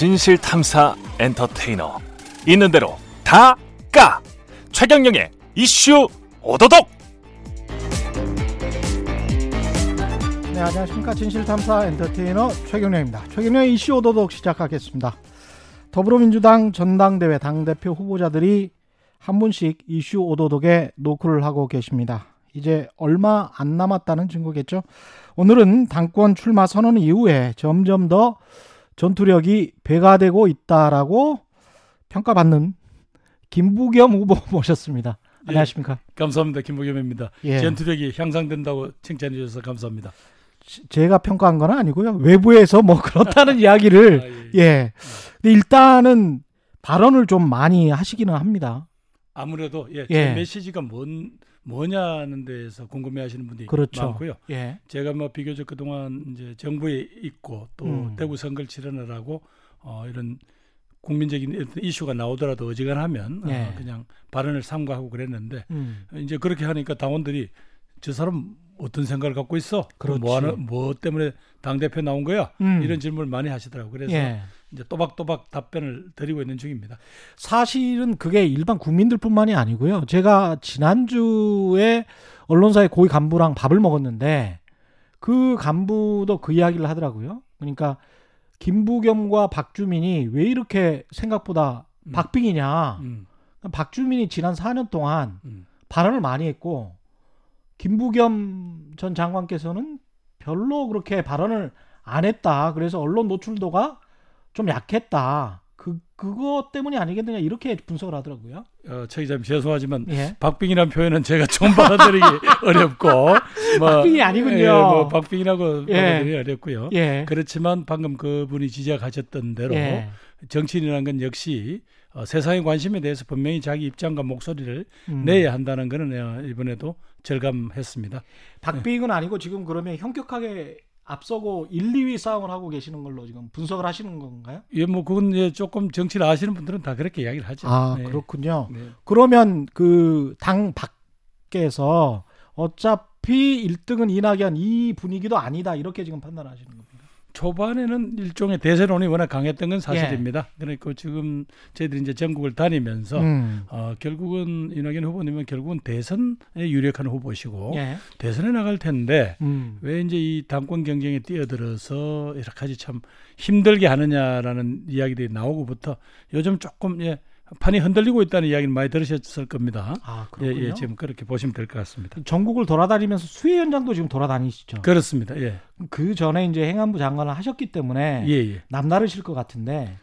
진실 탐사 엔터테이너 있는 대로 다 까 최경영의 이슈 오도독 네, 안녕하십니까. 진실 탐사 엔터테이너 최경영입니다. 최경영의 이슈 오도독 시작하겠습니다. 더불어민주당 전당대회 당대표 후보자들이 한 분씩 이슈 오도독에 노크를 하고 계십니다. 이제 얼마 안 남았다는 증거겠죠. 오늘은 당권 출마 선언 이후에 점점 더 전투력이 배가 되고 있다라고 평가받는 김부겸 후보 모셨습니다. 안녕하십니까? 감사합니다. 김부겸입니다. 예. 전투력이 향상된다고 칭찬해 주셔서 감사합니다. 시- 제가 평가한 건 아니고요. 외부에서 뭐 그렇다는 이야기를 아, 예. 예. 근데 일단은 발언을 좀 많이 하시기는 합니다. 아무래도 예, 예. 제 메시지가 뭔 뭐냐는 데에서 궁금해하시는 분들이 그렇죠. 많고요. 예. 제가 뭐 비교적 그동안 이제 정부에 있고 또 음. 대구 선거를 치르느라고 어, 이런 국민적인 이슈가 나오더라도 어지간하면 예. 어, 그냥 발언을 삼가하고 그랬는데 음. 이제 그렇게 하니까 당원들이 저 사람 어떤 생각을 갖고 있어? 그렇지. 뭐 하는 뭐 때문에 당 대표 나온 거야? 음. 이런 질문을 많이 하시더라고요. 그래서 예. 이제 또박또박 답변을 드리고 있는 중입니다. 사실은 그게 일반 국민들뿐만이 아니고요. 제가 지난주에 언론사의 고위 간부랑 밥을 먹었는데 그 간부도 그 이야기를 하더라고요. 그러니까 김부겸과 박주민이 왜 이렇게 생각보다 음. 박빙이냐. 음, 박주민이 지난 4년 동안 음. 발언을 많이 했고 김부겸 전 장관께서는 별로 그렇게 발언을 안 했다. 그래서 언론 노출도가 좀 약했다. 그 그것 때문이 아니겠느냐 이렇게 분석을 하더라고요. 어, 최 기자님 죄송하지만 예. 박빙이라는 표현은 제가 좀 받아들이기 어렵고 뭐, 박빙이 아니군요. 예, 뭐 박빙이라고 예. 받아들이기 어렵고요. 예. 그렇지만 방금 그분이 지적하셨던 대로 예. 정치인이라는 건 역시 어, 세상의 관심에 대해서 분명히 자기 입장과 목소리를 음. 내야 한다는 것은 어, 이번에도 절감했습니다. 박빙은 아니고 지금 그러면 현격하게 앞서고 1, 2위 싸움을 하고 계시는 걸로 지금 분석을 하시는 건가요? 예, 뭐 그건 이제 조금 정치를 아시는 분들은 다 그렇게 이야기를 하죠. 아 네. 그렇군요. 네. 그러면 그 당 밖에서 어차피 1등은 이낙연 이 분위기도 아니다 이렇게 지금 판단하시는 겁니다. 초반에는 일종의 대세론이 워낙 강했던 건 사실입니다. 그러니까 지금 저희들이 이제 전국을 다니면서 음. 어, 결국은 이낙연 후보님은 결국은 대선에 유력한 후보시고 예. 대선에 나갈 텐데 음. 왜 이제 이 당권 경쟁에 뛰어들어서 이렇게 까지 참 힘들게 하느냐라는 이야기들이 나오고부터 요즘 조금 예, 판이 흔들리고 있다는 이야기는 많이 들으셨을 겁니다. 아 예, 그렇군요. 예, 지금 그렇게 보시면 될 것 같습니다. 전국을 돌아다니면서 수해 현장도 지금 돌아다니시죠. 그렇습니다. 예, 그 전에 이제 행안부 장관을 하셨기 때문에 예, 예. 남다르실 것 같은데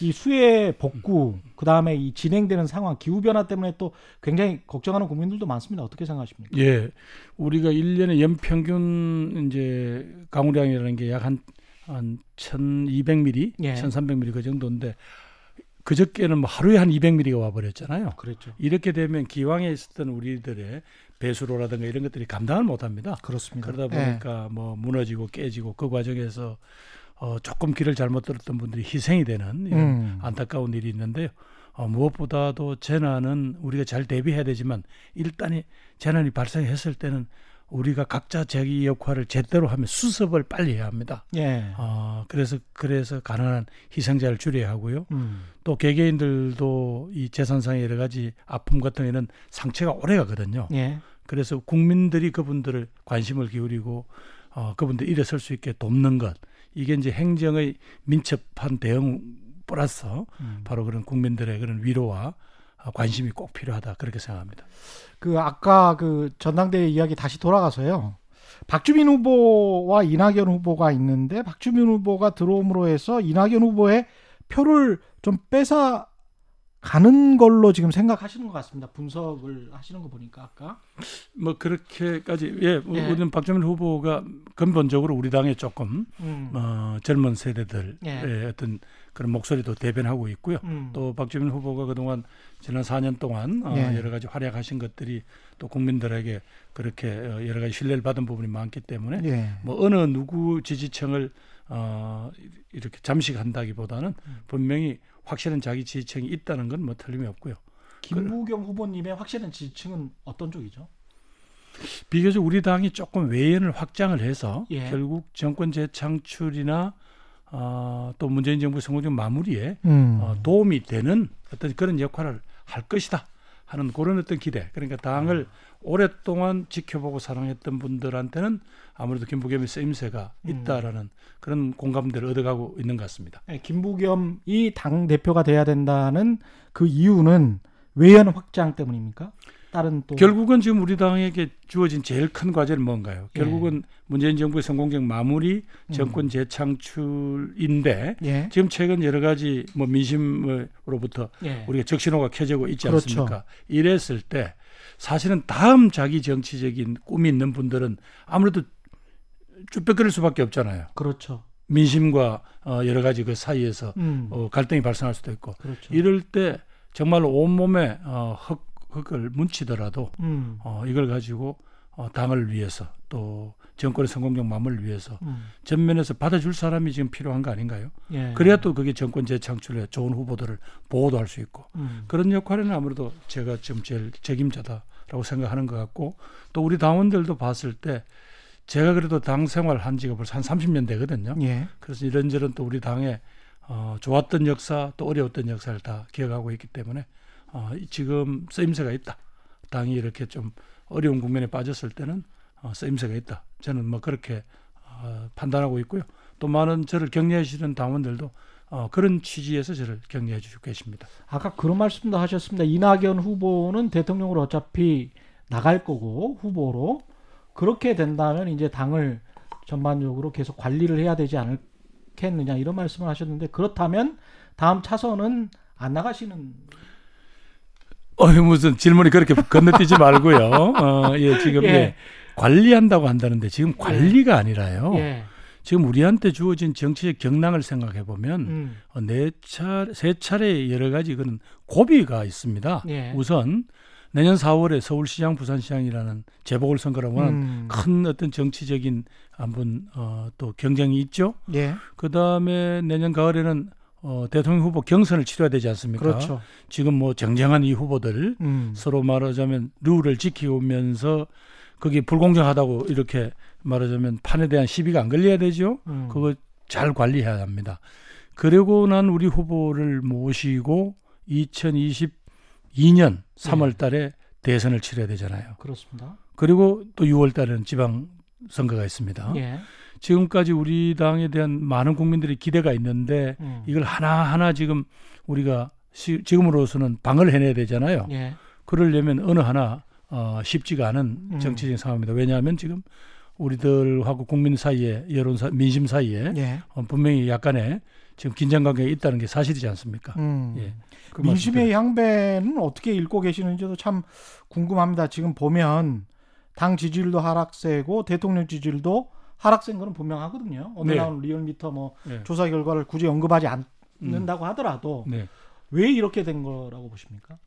이 수해 복구 그 다음에 이 진행되는 상황 기후 변화 때문에 또 굉장히 걱정하는 국민들도 많습니다. 어떻게 생각하십니까? 예, 우리가 1년에 연평균 이제 강우량이라는 게 약 한 한 1,200mm, 예. 1,300mm 그 정도인데 그저께는 뭐 하루에 한 200mm가 와 버렸잖아요. 그렇죠. 이렇게 되면 기왕에 있었던 우리들의 배수로라든가 이런 것들이 감당을 못 합니다. 그렇습니다. 그러다 예. 보니까 뭐 무너지고 깨지고 그 과정에서 어, 조금 길을 잘못 들었던 분들이 희생이 되는 이런 음. 안타까운 일이 있는데요. 어, 무엇보다도 재난은 우리가 잘 대비해야 되지만 일단이 재난이 발생했을 때는 우리가 각자 자기 역할을 제대로 하면 수습을 빨리 해야 합니다. 예. 어, 그래서 그래서 가난한 희생자를 줄여야 하고요. 음. 또 개개인들도 이 재산상의 여러 가지 아픔 같은 경우에는 상처가 오래 가거든요. 예. 그래서 국민들이 그분들을 관심을 기울이고 어, 그분들 일어설 수 있게 돕는 것 이게 이제 행정의 민첩한 대응 플러스 음. 바로 그런 국민들의 그런 위로와 어, 관심이 꼭 필요하다 그렇게 생각합니다. 그 아까 그 전당대회 이야기 다시 돌아가서요. 박주민 후보와 이낙연 후보가 있는데 박주민 후보가 들어옴으로 해서 이낙연 후보의 표를 좀 뺏어 가는 걸로 지금 생각하시는 것 같습니다. 분석을 하시는 거 보니까 아까. 뭐 그렇게까지 예, 예. 우리는 박정민 후보가 근본적으로 우리 당에 조금 음. 어, 젊은 세대들의 예. 어떤 그런 목소리도 대변하고 있고요. 음. 또 박주민 후보가 그동안 지난 4년 동안 어, 예. 여러 가지 활약하신 것들이 또 국민들에게 그렇게 어, 여러 가지 신뢰를 받은 부분이 많기 때문에 예. 뭐 어느 누구 지지층을 어, 이렇게 잠식한다기보다는 음. 분명히 확실한 자기 지지층이 있다는 건 뭐 틀림이 없고요. 김부겸 후보님의 확실한 지지층은 어떤 쪽이죠? 비교적 우리 당이 조금 외연을 확장을 해서 예. 결국 정권 재창출이나 어, 또 문재인 정부 성공적 마무리에 음. 어, 도움이 되는 어떤 그런 역할을 할 것이다 하는 그런 어떤 기대. 그러니까 당을 오랫동안 지켜보고 사랑했던 분들한테는 아무래도 김부겸의 쓰임새가 음. 있다라는 그런 공감대를 얻어가고 있는 것 같습니다. 네, 김부겸이 당 대표가 돼야 된다는 그 이유는 외연 확장 때문입니까? 다른 또 결국은 지금 우리 당에게 주어진 제일 큰 과제는 뭔가요? 예. 결국은 문재인 정부의 성공적 마무리, 음. 정권 재창출인데 예. 지금 최근 여러 가지 뭐 민심으로부터 예. 우리가 적신호가 켜지고 있지 그렇죠. 않습니까? 이랬을 때 사실은 다음 자기 정치적인 꿈이 있는 분들은 아무래도 쭈뼛거릴 수밖에 없잖아요. 그렇죠. 민심과 어, 여러 가지 그 사이에서 음. 어, 갈등이 발생할 수도 있고 그렇죠. 이럴 때 정말로 온몸에 어, 흙, 흙을 뭉치더라도 음. 어, 이걸 가지고 어, 당을 위해서 또 정권의 성공적 마무리를 위해서 음. 전면에서 받아줄 사람이 지금 필요한 거 아닌가요? 예. 그래야 또 그게 정권 재창출에 좋은 후보들을 보호도 할 수 있고 음. 그런 역할에는 아무래도 제가 지금 제일 책임자다라고 생각하는 것 같고 또 우리 당원들도 봤을 때 제가 그래도 당 생활 한 지가 벌써 한 30년 되거든요. 예. 그래서 이런저런 또 우리 당의 어, 좋았던 역사 또 어려웠던 역사를 다 기억하고 있기 때문에 어, 이- 지금 쓰임새가 있다. 당이 이렇게 좀 어려운 국면에 빠졌을 때는 어, 쓰임새가 있다. 저는 뭐 그렇게 어, 판단하고 있고요. 또 많은 저를 격려해 주시는 당원들도 어, 그런 취지에서 저를 격려해 주시고 계십니다. 아까 그런 말씀도 하셨습니다. 이낙연 후보는 대통령으로 어차피 나갈 거고 후보로 그렇게 된다면 이제 당을 전반적으로 계속 관리를 해야 되지 않겠느냐 이런 말씀을 하셨는데 그렇다면 다음 차선은 안 나가시는 어, 무슨 질문이 그렇게 건너뛰지 말고요. 어, 예, 지금 예. 예, 관리한다고 한다는데 지금 관리가 아니라요. 예. 지금 우리한테 주어진 정치적 경랑을 생각해 보면 음. 어, 네 차례, 세 차례 여러 가지 그런 고비가 있습니다. 예. 우선 내년 4월에 서울시장, 부산시장이라는 재보궐 선거라고 하는 음. 큰 어떤 정치적인 한번 어, 또 경쟁이 있죠. 예. 그 다음에 내년 가을에는 어, 대통령 후보 경선을 치러야 되지 않습니까? 그렇죠. 지금 뭐 정쟁한 이 후보들 음. 서로 말하자면 룰을 지키면서 그게 불공정하다고 이렇게 말하자면 판에 대한 시비가 안 걸려야 되죠. 음. 그거 잘 관리해야 합니다. 그리고 난 우리 후보를 모시고 2022년 3월 달에 대선을 치러야 되잖아요. 그렇습니다. 그리고 또 6월 달에는 지방 선거가 있습니다. 예. 지금까지 우리 당에 대한 많은 국민들의 기대가 있는데 음. 이걸 하나하나 지금 우리가 시- 지금으로서는 방을 해내야 되잖아요. 예. 그러려면 어느 하나 어, 쉽지가 않은 음. 정치적인 상황입니다. 왜냐하면 지금 우리들하고 국민 사이에 여론 사 민심 사이에 예. 어, 분명히 약간의 지금 긴장 관계가 있다는 게 사실이지 않습니까? 음. 예. 그 민심의 향배는 어떻게 읽고 계시는지도 참 궁금합니다. 지금 보면 당 지지율도 하락세고 대통령 지지율도 하락세인 거는 분명하거든요. 오늘 네. 나온 리얼미터 뭐 말씀- 조사 결과를 굳이 언급하지 예. 음. 않는다고 하더라도 네. 왜 이렇게 된 거라고 보십니까?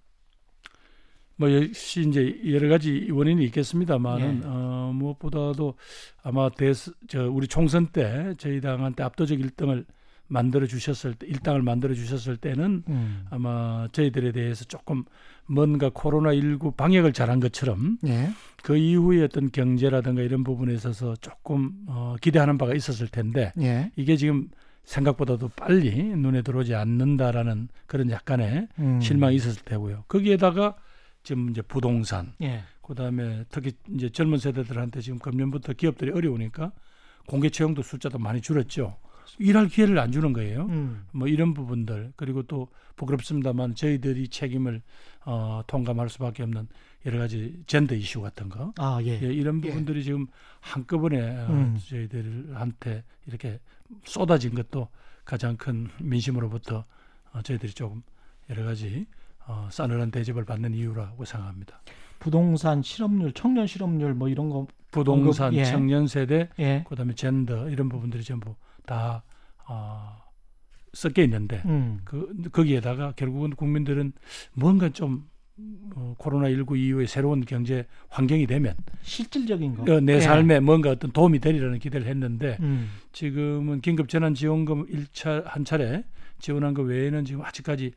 뭐 역시 이제 여러 가지 원인이 있겠습니다만은 예. 어, 무엇보다도 아마 대, 저 우리 총선 때 저희 당한테 압도적 1등을 만들어 주셨을 때 일당을 만들어 주셨을 때는 음. 아마 저희들에 대해서 조금 뭔가 코로나 19 방역을 잘한 것처럼 예. 그 이후에 어떤 경제라든가 이런 부분에 있어서 조금 어, 기대하는 바가 있었을 텐데 예. 이게 지금 생각보다도 빨리 눈에 들어오지 않는다라는 그런 약간의 음. 실망이 있었을 테고요. 거기에다가 지금 이제 부동산, 예. 그다음에 특히 이제 젊은 세대들한테 지금 금년부터 기업들이 어려우니까 공개 채용도 숫자도 많이 줄었죠. 일할 기회를 안 주는 거예요. 음. 뭐 이런 부분들 그리고 또 부끄럽습니다만 저희들이 책임을 어, 통감할 수밖에 없는 여러 가지 젠더 이슈 같은 거 아, 예. 예, 이런 예. 부분들이 지금 한꺼번에 어, 음. 저희들한테 이렇게 쏟아진 것도 가장 큰 민심으로부터 어, 저희들이 조금 여러 가지 어, 싸늘한 대접을 받는 이유라고 생각합니다. 부동산 실업률, 청년 실업률 뭐 이런 거 부동산, 언급, 예. 청년 세대, 예. 그다음에 젠더 이런 부분들이 전부 다 어, 섞여 있는데 음. 그 거기에다가 결국은 국민들은 뭔가 좀 어, 코로나 19 이후에 새로운 경제 환경이 되면 실질적인 거. 어, 내 예. 삶에 뭔가 어떤 도움이 되리라는 기대를 했는데 음. 지금은 긴급 재난 지원금 1차 한 차례 지원한 거 외에는 지금 아직까지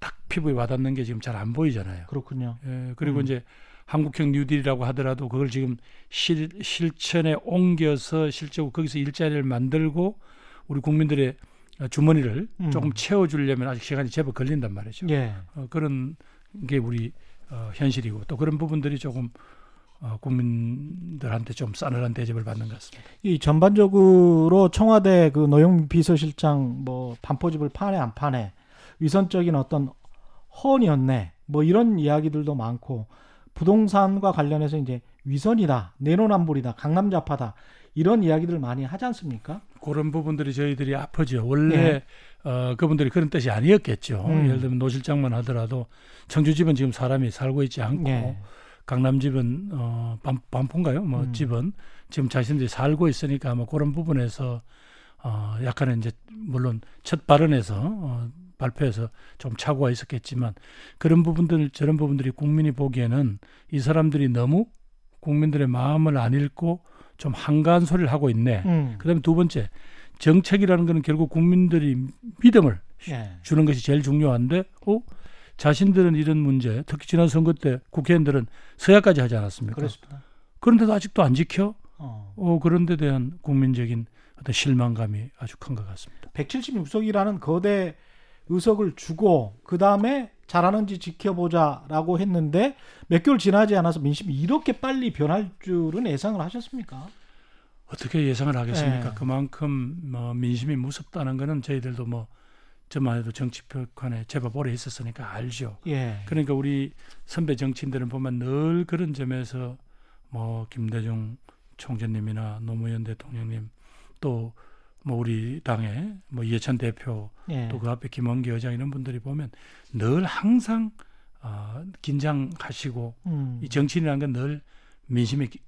딱 피부에 와닿는 게 지금 잘 안 보이잖아요. 그렇군요. 예, 그리고 음. 이제 한국형 뉴딜이라고 하더라도 그걸 지금 실, 실천에 옮겨서 실제로 거기서 일자리를 만들고 우리 국민들의 어, 주머니를 음. 조금 채워주려면 아직 시간이 제법 걸린단 말이죠. 예. 어, 그런 게 우리 어, 현실이고 또 그런 부분들이 조금 어, 국민들한테 좀 싸늘한 대접을 받는 것 같습니다. 이 전반적으로 청와대 그 노영 비서실장 뭐 반포집을 파네 안 파네 위선적인 어떤 헌이었네 뭐 이런 이야기들도 많고 부동산과 관련해서 이제 위선이다 내로남불이다 강남자파다 이런 이야기들 많이 하지 않습니까? 그런 부분들이 저희들이 아프죠. 원래 예. 어, 그분들이 그런 뜻이 아니었겠죠. 음. 예를 들면 노실장만 하더라도 청주 집은 지금 사람이 살고 있지 않고 예. 강남 집은 어, 반, 반포인가요? 뭐 음. 집은 지금 자신들이 살고 있으니까 뭐 그런 부분에서 어, 약간은 이제 물론 첫 발언에서 어, 발표에서 좀 착오가 있었겠지만 그런 부분들 저런 부분들이 국민이 보기에는 이 사람들이 너무 국민들의 마음을 안 읽고 좀 한가한 소리를 하고 있네. 음. 그다음에 두 번째 정책이라는 것은 결국 국민들이 믿음을 예. 주는 것이 제일 중요한데 어 자신들은 이런 문제 특히 지난 선거 때 국회의원들은 서야까지 하지 않았습니까? 그렇습니다. 그런데도 아직도 안 지켜? 어. 어 그런 데 대한 국민적인 어떤 실망감이 아주 큰 것 같습니다. 176석이라는 거대 의석을 주고 그 다음에 잘하는지 지켜보자라고 했는데 몇 개월 지나지 않아서 민심이 이렇게 빨리 변할 줄은 예상을 하셨습니까? 어떻게 예상을 하겠습니까? 예. 그만큼 뭐 민심이 무섭다는 거는 저희들도 뭐 저만 해도 정치표관에 제법 오래 있었으니까 알죠. 예. 그러니까 우리 선배 정치인들은 보면 늘 그런 점에서 뭐 김대중 총재님이나 노무현 대통령님 또 뭐 우리 당의 뭐 이해찬 대표 예. 또그 앞에 김원기 의장 이런 분들이 보면 늘 항상 어, 긴장하시고 음. 이 정치인이라는 건 늘 민심의 기-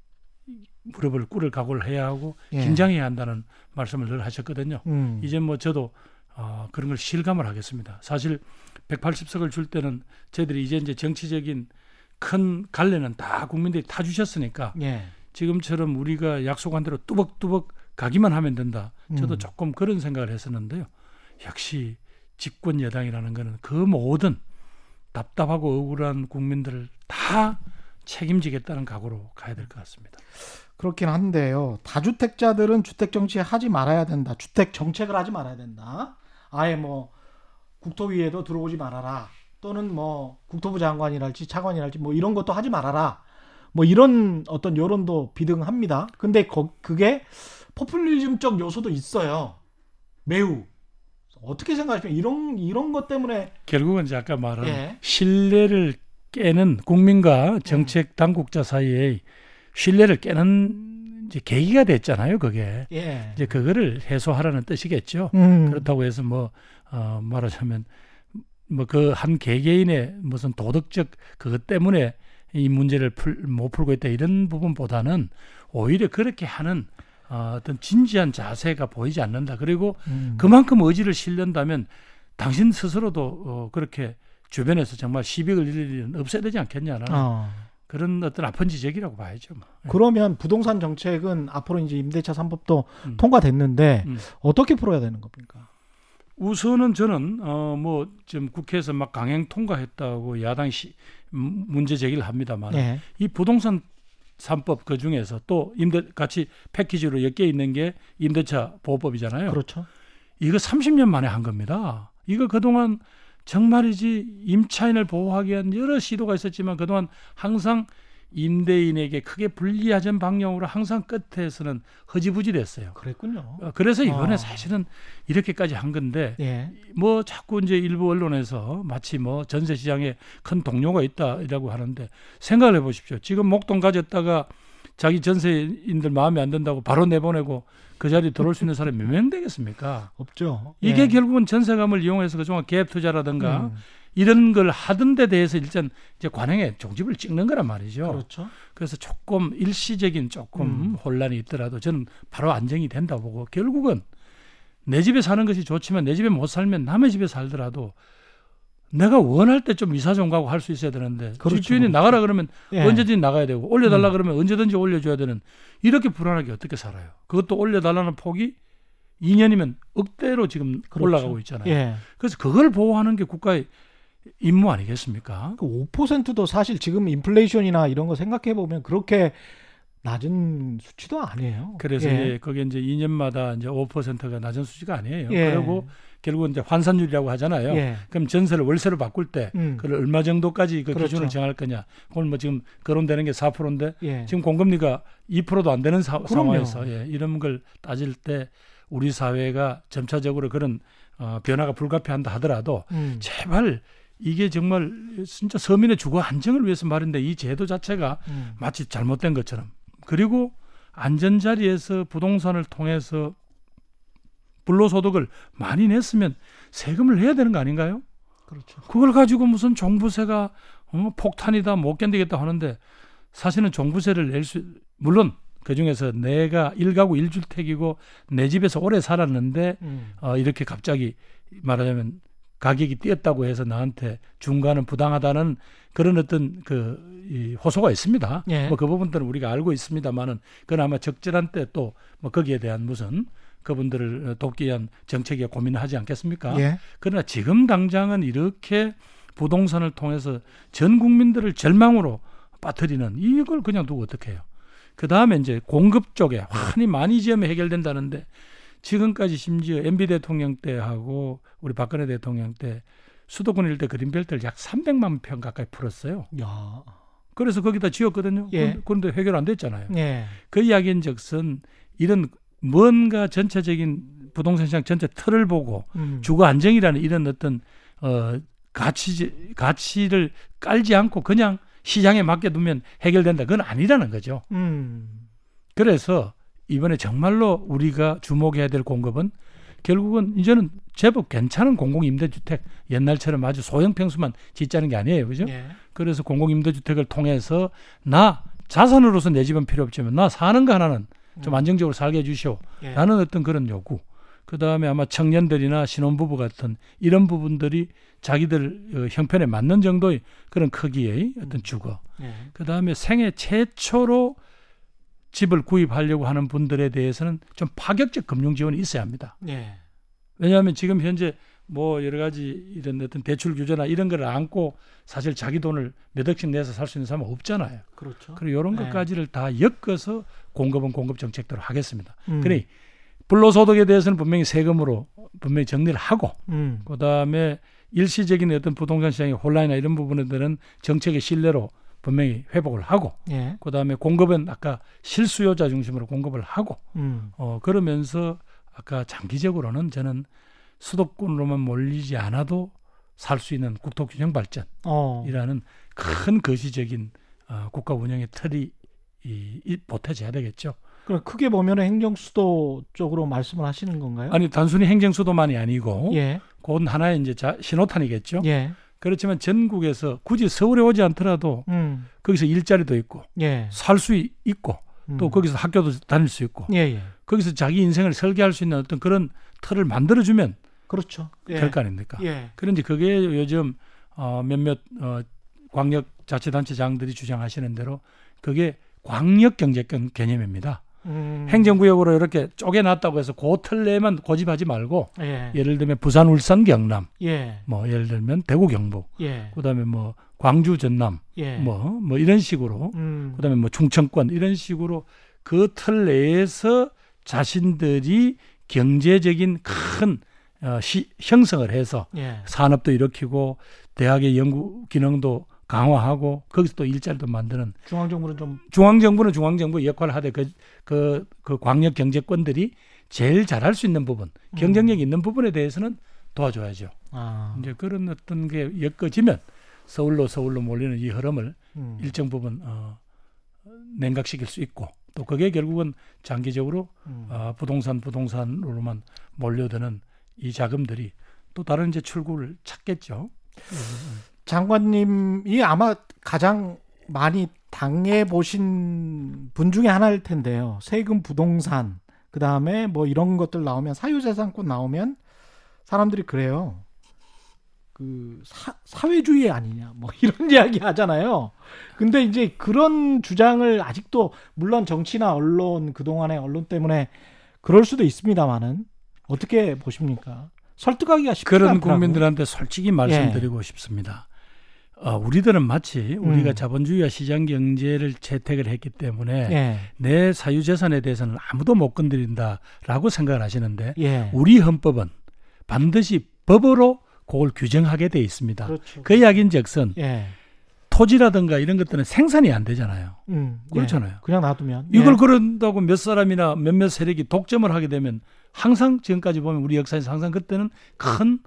무릎을 꿇을 각오를 해야 하고 예. 긴장해야 한다는 말씀을 늘 하셨거든요. 음. 이제 뭐 저도 어, 그런 걸 실감을 하겠습니다. 사실 180석을 줄 때는 저희들이 이제 이제 정치적인 큰 갈래는 다 국민들이 다 주셨으니까 예. 지금처럼 우리가 약속한 대로 뚜벅뚜벅 가기만 하면 된다. 저도 음. 조금 그런 생각을 했었는데요. 역시 집권 여당이라는 거는 그 모든 답답하고 억울한 국민들을 다 책임지겠다는 각오로 가야 될 것 같습니다. 그렇긴 한데요. 다주택자들은 주택 정치 하지 말아야 된다. 주택 정책을 하지 말아야 된다. 아예 뭐 국토위에도 들어오지 말아라. 또는 뭐 국토부 장관이랄지 차관이랄지 뭐 이런 것도 하지 말아라. 뭐 이런 어떤 여론도 비등합니다. 근데 거- 그게 포퓰리즘적 요소도 있어요. 매우 어떻게 생각하십니까? 이런 이런 것 때문에 결국은 이제 아까 말한 예. 신뢰를 깨는 국민과 정책 당국자 사이의 신뢰를 깨는 이제 계기가 됐잖아요. 그게 예. 이제 그거를 해소하라는 뜻이겠죠. 음. 그렇다고 해서 뭐 어, 말하자면 뭐 그 한 개개인의 무슨 도덕적 그것 때문에 이 문제를 풀, 못 풀고 있다 이런 부분보다는 오히려 그렇게 하는 어, 어떤 진지한 자세가 보이지 않는다. 그리고 음. 그만큼 의지를 실른다면 당신 스스로도 어, 그렇게 주변에서 정말 시비를 일일은 없어야 되지 않겠냐는 어. 그런 어떤 아픈 지적이라고 봐야죠. 뭐. 그러면 부동산 정책은 앞으로 이제 임대차 3법도 음. 통과됐는데 음. 어떻게 풀어야 되는 겁니까? 우선은 저는 어뭐 지금 국회에서 막 강행 통과했다고 야당이 시, 음, 문제 제기를 합니다만 예. 이 부동산 3법 그 중에서 또 임대 같이 패키지로 엮여 있는 게 임대차 보호법이잖아요. 그렇죠. 이거 30년 만에 한 겁니다. 이거 그동안 정말이지 임차인을 보호하기 위한 여러 시도가 있었지만 그동안 항상 임대인에게 크게 불리하던 방향으로 항상 끝에서는 허지부지 됐어요. 그랬군요. 어, 그래서 이번에 아. 사실은 이렇게까지 한 건데 예. 뭐 자꾸 이제 일부 언론에서 마치 뭐 전세 시장에 큰 동료가 있다라고 하는데 생각을 해 보십시오. 지금 목돈 가졌다가 자기 전세인들 마음에 안 든다고 바로 내보내고 그 자리에 들어올 수 있는 사람이 몇 명 되겠습니까? 없죠. 이게 예. 결국은 전세감을 이용해서 그동안 갭 투자라든가 음, 이런 걸 하던 데 대해서 일단 이제 관행에 종집을 찍는 거란 말이죠. 그렇죠. 그래서 조금 일시적인 조금 음. 혼란이 있더라도 저는 바로 안정이 된다고 보고 결국은 내 집에 사는 것이 좋지만 내 집에 못 살면 남의 집에 살더라도 내가 원할 때 좀 이사 좀 가고 할 수 있어야 되는데 그렇죠, 집주인이 그렇죠. 나가라 그러면 예. 언제든지 나가야 되고 올려달라 음. 그러면 언제든지 올려줘야 되는 이렇게 불안하게 어떻게 살아요? 그것도 올려달라는 폭이 2년이면 억대로 지금 그렇죠. 올라가고 있잖아요. 예. 그래서 그걸 보호하는 게 국가의 임무 아니겠습니까? 그 5%도 사실 지금 인플레이션이나 이런 거 생각해 보면 그렇게 낮은 수치도 아니에요. 그래서 예. 이제 그게 이제 2년마다 이제 5%가 낮은 수치가 아니에요. 예. 그리고 결국은 이제 환산율이라고 하잖아요. 예. 그럼 전세를 월세로 바꿀 때 음. 그걸 얼마 정도까지 그 그렇죠. 기준을 정할 거냐. 그걸 뭐 지금 거론되는 게 4%인데 예. 지금 공금리가 2%도 안 되는 사. 상황에서 예, 이런 걸 따질 때 우리 사회가 점차적으로 그런 어, 변화가 불가피한다 하더라도 음. 제발 이게 정말 진짜 서민의 주거 안정을 위해서 말인데 이 제도 자체가 음. 마치 잘못된 것처럼 그리고 안전 자리에서 부동산을 통해서 불로소득을 많이 냈으면 세금을 내야 되는 거 아닌가요? 그렇죠. 그걸 가지고 무슨 종부세가 어, 폭탄이다 못 견디겠다 하는데 사실은 종부세를 낼 수 물론 그 중에서 내가 일가구 일주택이고 내 집에서 오래 살았는데 음. 어, 이렇게 갑자기 말하자면 가격이 뛰었다고 해서 나한테 중간은 부당하다는 그런 어떤 그 이 호소가 있습니다. 예. 뭐그 부분들은 우리가 알고 있습니다만은 그건 아마 적절한 때 또 뭐 거기에 대한 무슨 그분들을 돕기 위한 정책에 고민을 하지 않겠습니까? 예. 그러나 지금 당장은 이렇게 부동산을 통해서 전 국민들을 절망으로 빠뜨리는 이걸 그냥 두고 어떻게 해요? 그 다음에 이제 공급 쪽에 환히 많이 지으면 해결된다는데 지금까지 심지어 MB 대통령 때하고 우리 박근혜 대통령 때 수도권 일대 그린벨트를 약 300만 평 가까이 풀었어요. 야. 그래서 거기다 지었거든요. 예. 그런데 해결 안 됐잖아요. 예. 그 이야기인즉슨 이런 뭔가 전체적인 부동산 시장 전체 틀을 보고 음. 주거 안정이라는 이런 어떤 어 가치 가치를 깔지 않고 그냥 시장에 맡겨 두면 해결된다. 그건 아니라는 거죠. 음. 그래서 이번에 정말로 우리가 주목해야 될 공급은 결국은 이제는 제법 괜찮은 공공임대주택 옛날처럼 아주 소형 평수만 짓자는 게 아니에요, 그죠? 예. 그래서 공공임대주택을 통해서 나 자산으로서 내 집은 필요 없지만 나 사는 거 하나는 좀 음. 안정적으로 살게 해주시오. 예. 라는 어떤 그런 요구. 그 다음에 아마 청년들이나 신혼부부 같은 이런 부분들이 자기들 어, 형편에 맞는 정도의 그런 크기의 어떤 주거. 예. 그 다음에 생애 최초로 집을 구입하려고 하는 분들에 대해서는 좀 파격적 금융 지원이 있어야 합니다. 예. 왜냐하면 지금 현재 뭐 여러 가지 이런 어떤 대출 규제나 이런 걸 안고 사실 자기 돈을 몇 억씩 내서 살 수 있는 사람은 없잖아요. 그렇죠. 그리고 이런 네. 것까지를 다 엮어서 공급은 공급 정책대로 하겠습니다. 음. 그래 불로소득에 대해서는 분명히 세금으로 분명히 정리를 하고 음. 그다음에 일시적인 어떤 부동산 시장의 혼란이나 이런 부분들은 정책의 신뢰로 분명히 회복을 하고 예. 그다음에 공급은 아까 실수요자 중심으로 공급을 하고 음. 어 그러면서 아까 장기적으로는 저는 수도권으로만 몰리지 않아도 살 수 있는 국토균형 발전이라는 어. 큰 거시적인 어, 국가 운영의 틀이 이, 이 보태져야 되겠죠. 그럼 크게 보면 행정 수도 쪽으로 말씀을 하시는 건가요? 아니 단순히 행정 수도만이 아니고 예. 그건 하나의 이제 자, 신호탄이겠죠. 예. 그렇지만 전국에서 굳이 서울에 오지 않더라도 음. 거기서 일자리도 있고 예. 살수 있고 또 음. 거기서 학교도 다닐 수 있고 예, 예. 거기서 자기 인생을 설계할 수 있는 어떤 그런 틀을 만들어주면 그렇죠. 예. 될거 아닙니까? 예. 그런지 그게 요즘 어, 몇몇 어, 광역 자치단체장들이 주장하시는 대로 그게 광역 경제권 개념입니다. 음. 행정구역으로 이렇게 쪼개놨다고 해서 그틀 내만 고집하지 말고 예. 예를 들면 부산, 울산, 경남, 예. 뭐 예를 들면 대구, 경북, 예. 그다음에 뭐 광주, 전남, 예. 뭐뭐 이런 식으로 음. 그다음에 뭐 충청권 이런 식으로 그 틀 내에서 자신들이 경제적인 큰 어, 시, 형성을 해서 예. 산업도 일으키고 대학의 연구 기능도 강화하고 거기서 또 일자리도 만드는 중앙 정부는 좀 중앙 정부는 중앙 정부 역할을 하되 그, 그, 그 광역 경제권들이 제일 잘할 수 있는 부분, 경쟁력 있는 부분에 대해서는 도와줘야죠. 아. 이제 그런 어떤 게 엮어지면 서울로 서울로 몰리는 이 흐름을 음. 일정 부분 어, 냉각시킬 수 있고 또 그게 결국은 장기적으로 음. 어, 부동산 부동산으로만 몰려드는 이 자금들이 또 다른 이제 출구를 찾겠죠. 장관님이 아마 가장 많이 당해 보신 분 중에 하나일 텐데요. 세금 부동산 그 다음에 뭐 이런 것들 나오면 사유재산권 나오면 사람들이 그래요. 그 사, 사회주의 아니냐 뭐 이런 이야기 하잖아요. 근데 이제 그런 주장을 아직도 물론 정치나 언론 그동안의 언론 때문에 그럴 수도 있습니다만은 어떻게 보십니까? 설득하기가 쉽지 그런 않더라고요. 국민들한테 솔직히 말씀드리고 싶습니다. 어, 우리들은 마치 우리가 음. 자본주의와 시장 경제를 채택을 했기 때문에 예. 내 사유 재산에 대해서는 아무도 못 건드린다라고 생각을 하시는데 예. 우리 헌법은 반드시 법으로 그걸 규정하게 돼 있습니다. 그렇죠. 그 이야기인즉슨 예. 토지라든가 이런 것들은 생산이 안 되잖아요. 음. 예. 그렇잖아요. 그냥 놔두면 이걸 예. 그런다고 몇 사람이나 몇몇 세력이 독점을 하게 되면 항상 지금까지 보면 우리 역사에서 항상 그때는 큰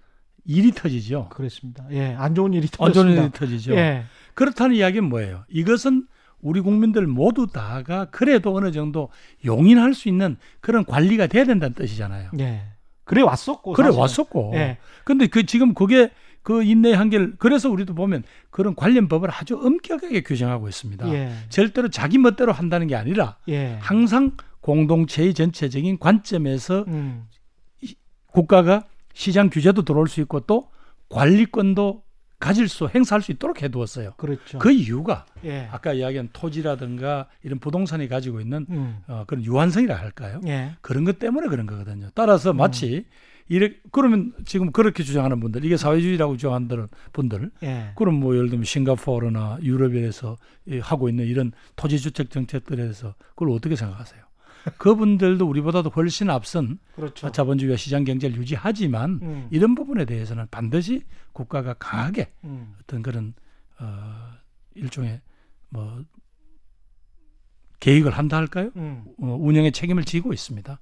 일이 터지죠. 그렇습니다. 예. 안 좋은 일이 안 좋은 터졌습니다. 일이 터지죠. 예. 그렇다는 이야기는 뭐예요? 이것은 우리 국민들 모두 다가 그래도 어느 정도 용인할 수 있는 그런 관리가 돼야 된다는 뜻이잖아요. 예. 그래 왔었고 그래 사실은. 왔었고. 예. 근데 그 지금 그게 그 인내의 한계를 그래서 우리도 보면 그런 관련 법을 아주 엄격하게 규정하고 있습니다. 예. 절대로 자기 멋대로 한다는 게 아니라 예. 항상 공동체의 전체적인 관점에서 음. 국가가 시장 규제도 들어올 수 있고 또 관리권도 가질 수 행사할 수 있도록 해두었어요. 그렇죠. 그 이유가 예. 아까 이야기한 토지라든가 이런 부동산이 가지고 있는 음. 어, 그런 유한성이라 할까요? 예. 그런 것 때문에 그런 거거든요. 따라서 마치 이래 그러면 지금 그렇게 주장하는 분들 이게 사회주의라고 주장하는 분들 예. 그럼 뭐 예를 들면 싱가포르나 유럽에서 이 하고 있는 이런 토지 주택 정책들에 대해서 그걸 어떻게 생각하세요? 그분들도 우리보다도 훨씬 앞선 그렇죠. 자본주의와 시장 경제를 유지하지만 음. 이런 부분에 대해서는 반드시 국가가 강하게 음. 어떤 그런 어 일종의 뭐 계획을 한다 할까요? 음. 어, 운영의 책임을 지고 있습니다.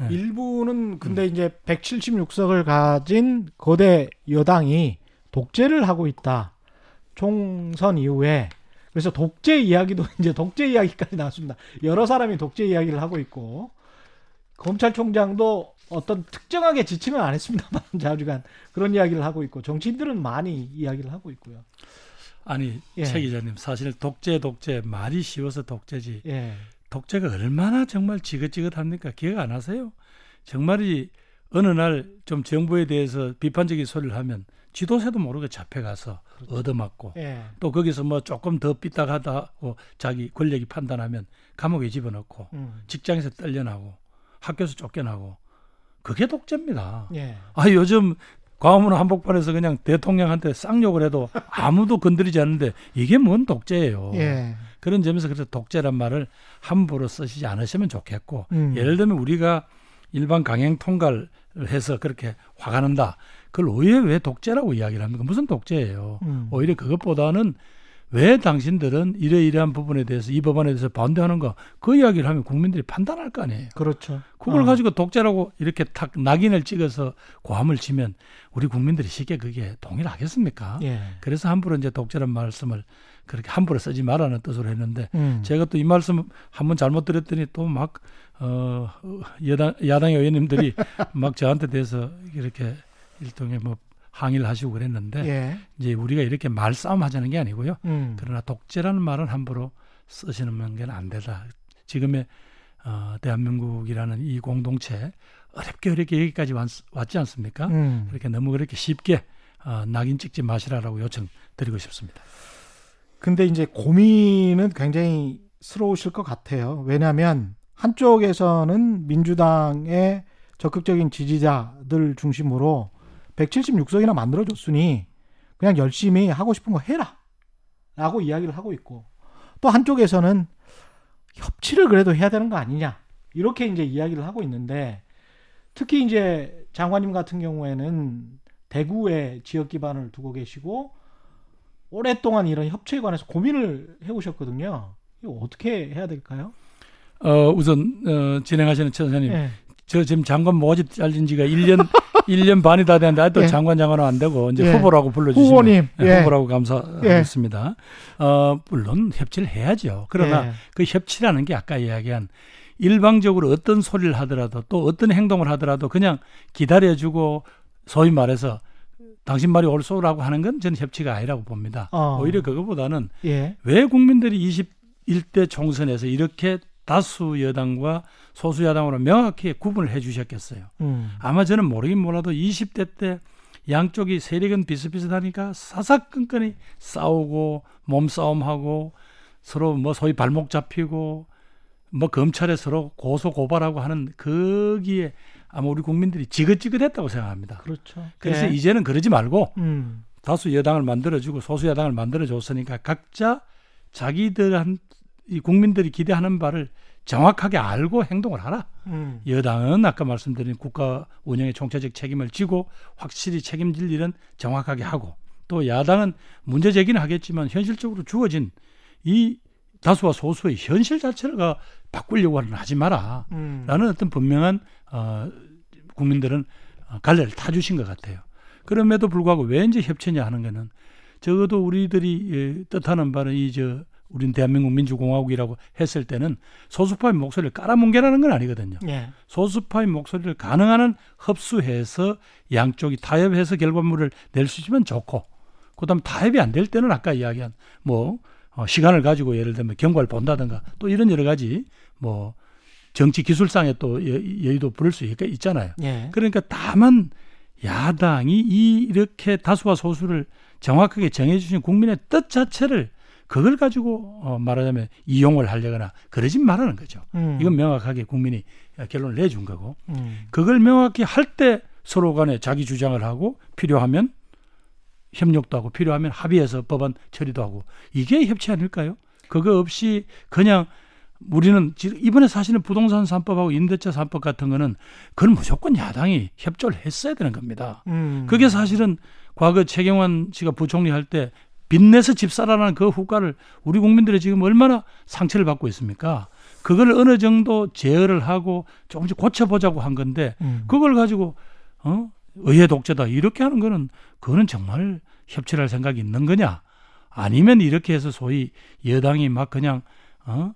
네. 일부는 근데 이제 176석을 가진 거대 여당이 독재를 하고 있다. 총선 이후에 그래서 독재 이야기도 이제 독재 이야기까지 나왔습니다. 여러 사람이 독재 이야기를 하고 있고 검찰총장도 어떤 특정하게 지칭은 안 했습니다만 자주간 그런 이야기를 하고 있고 정치인들은 많이 이야기를 하고 있고요. 아니 예. 최 기자님 사실 독재 독재 말이 쉬워서 독재지 예. 독재가 얼마나 정말 지긋지긋합니까? 기억 안 하세요? 정말이 어느 날 좀 정부에 대해서 비판적인 소리를 하면 지도세도 모르게 잡혀가서 얻어맞고 예. 또 거기서 뭐 조금 더 삐딱하다고 자기 권력이 판단하면 감옥에 집어넣고 음. 직장에서 떨려나고 학교에서 쫓겨나고 그게 독재입니다. 예. 아 요즘 광화문 한복판에서 그냥 대통령한테 쌍욕을 해도 아무도 건드리지 않는데 이게 뭔 독재예요. 예. 그런 점에서 그래서 독재란 말을 함부로 쓰시지 않으시면 좋겠고 음. 예를 들면 우리가 일반 강행 통과를 해서 그렇게 화가 난다. 그걸 오히려 왜 독재라고 이야기를 합니까? 무슨 독재예요. 음. 오히려 그것보다는 왜 당신들은 이러이러한 부분에 대해서 이 법안에 대해서 반대하는 가 그 이야기를 하면 국민들이 판단할 거 아니에요. 그렇죠. 그걸 어. 가지고 독재라고 이렇게 탁 낙인을 찍어서 고함을 치면 우리 국민들이 쉽게 그게 동의를 하겠습니까? 예. 그래서 함부로 이제 독재란 말씀을 그렇게 함부로 쓰지 말라는 뜻으로 했는데 음. 제가 또 이 말씀 한 번 잘못 드렸더니 또막 어, 여당 야당 의원님들이 막 저한테 대해서 이렇게 일종의 뭐 항의를 하시고 그랬는데 예. 이제 우리가 이렇게 말싸움 하자는 게 아니고요. 음. 그러나 독재라는 말은 함부로 쓰시는 게안 되다. 지금의 어, 대한민국이라는 이 공동체 어렵게 어렵게 여기까지 왔, 왔지 않습니까? 음. 그렇게 너무 그렇게 쉽게 어, 낙인 찍지 마시라라고 요청드리고 싶습니다. 근데 이제 고민은 굉장히 스러우실 것 같아요. 왜냐하면 한쪽에서는 민주당의 적극적인 지지자들 중심으로 176석이나 만들어줬으니 그냥 열심히 하고 싶은 거 해라. 라고 이야기를 하고 있고 또 한쪽에서는 협치를 그래도 해야 되는 거 아니냐. 이렇게 이제 이야기를 하고 있는데 특히 이제 장관님 같은 경우에는 대구에 지역 기반을 두고 계시고 오랫동안 이런 협치에 관해서 고민을 해오셨거든요. 이거 어떻게 해야 될까요? 어, 우선 어, 진행하시는 최 선생님, 예. 저 지금 장관 모집 잘린 지가 1년 1년 반이 다 됐는데 아직도 예. 장관 장관은 안 되고 이제 예. 후보라고 불러주시면 후보님, 예, 예. 후보라고 감사하겠습니다. 어, 물론 협치를 해야죠. 그러나 예. 그 협치라는 게 아까 이야기한 일방적으로 어떤 소리를 하더라도 또 어떤 행동을 하더라도 그냥 기다려주고 소위 말해서 당신 말이 옳소라고 하는 건 저는 협치가 아니라고 봅니다. 어. 오히려 그거보다는 예. 왜 국민들이 21대 총선에서 이렇게 다수 여당과 소수 여당으로 명확히 구분을 해 주셨겠어요. 음. 아마 저는 모르긴 몰라도 20대 때 양쪽이 세력은 비슷비슷하니까 사사건건이 싸우고 몸싸움하고 서로 뭐 소위 발목 잡히고 뭐 검찰에 서로 고소 고발하고 하는 거기에 아마 우리 국민들이 지긋지긋했다고 생각합니다. 그렇죠. 그래서 예. 이제는 그러지 말고 음. 다수 여당을 만들어주고 소수 여당을 만들어줬으니까 각자 자기들한 이 국민들이 기대하는 바를 정확하게 알고 행동을 하라. 음. 여당은 아까 말씀드린 국가 운영의 총체적 책임을 지고 확실히 책임질 일은 정확하게 하고 또 야당은 문제 제기는 하겠지만 현실적으로 주어진 이 다수와 소수의 현실 자체를 바꾸려고 하지 마라. 음. 라는 어떤 분명한 어, 국민들은 어, 갈래를 타주신 것 같아요. 그럼에도 불구하고 왜 이제 협치냐 하는 거는 적어도 우리들이 예, 뜻하는 바는 이저 우린 대한민국 민주공화국이라고 했을 때는 소수파의 목소리를 깔아뭉개라는 건 아니거든요. 예. 소수파의 목소리를 가능한 한 흡수해서 양쪽이 타협해서 결과물을 낼 수 있으면 좋고, 그다음 타협이 안 될 때는 아까 이야기한 뭐 어, 시간을 가지고 예를 들면 경과를 본다든가 또 이런 여러 가지 뭐 정치 기술상의 또 여- 여유도 부를 수 있- 있잖아요. 예. 그러니까 다만 야당이 이 이렇게 다수와 소수를 정확하게 정해주신 국민의 뜻 자체를 그걸 가지고 어, 말하자면 이용을 하려거나 그러진 말하는 거죠. 음. 이건 명확하게 국민이 결론을 내준 거고 음. 그걸 명확히 할 때 서로 간에 자기 주장을 하고 필요하면 협력도 하고 필요하면 합의해서 법안 처리도 하고 이게 협치 아닐까요? 그거 없이 그냥 우리는 지금 이번에 사실은 부동산 3법하고 임대차 3법 같은 거는 그건 무조건 야당이 협조를 했어야 되는 겁니다. 음. 그게 사실은 과거 최경환 씨가 부총리 할 때 빚내서 집 사라는 그 후과를 우리 국민들이 지금 얼마나 상처를 받고 있습니까? 그걸 어느 정도 제어를 하고 조금씩 고쳐보자고 한 건데 음. 그걸 가지고 어 의회 독재다 이렇게 하는 거는 그거는 정말 협치를 할 생각이 있는 거냐? 아니면 이렇게 해서 소위 여당이 막 그냥 어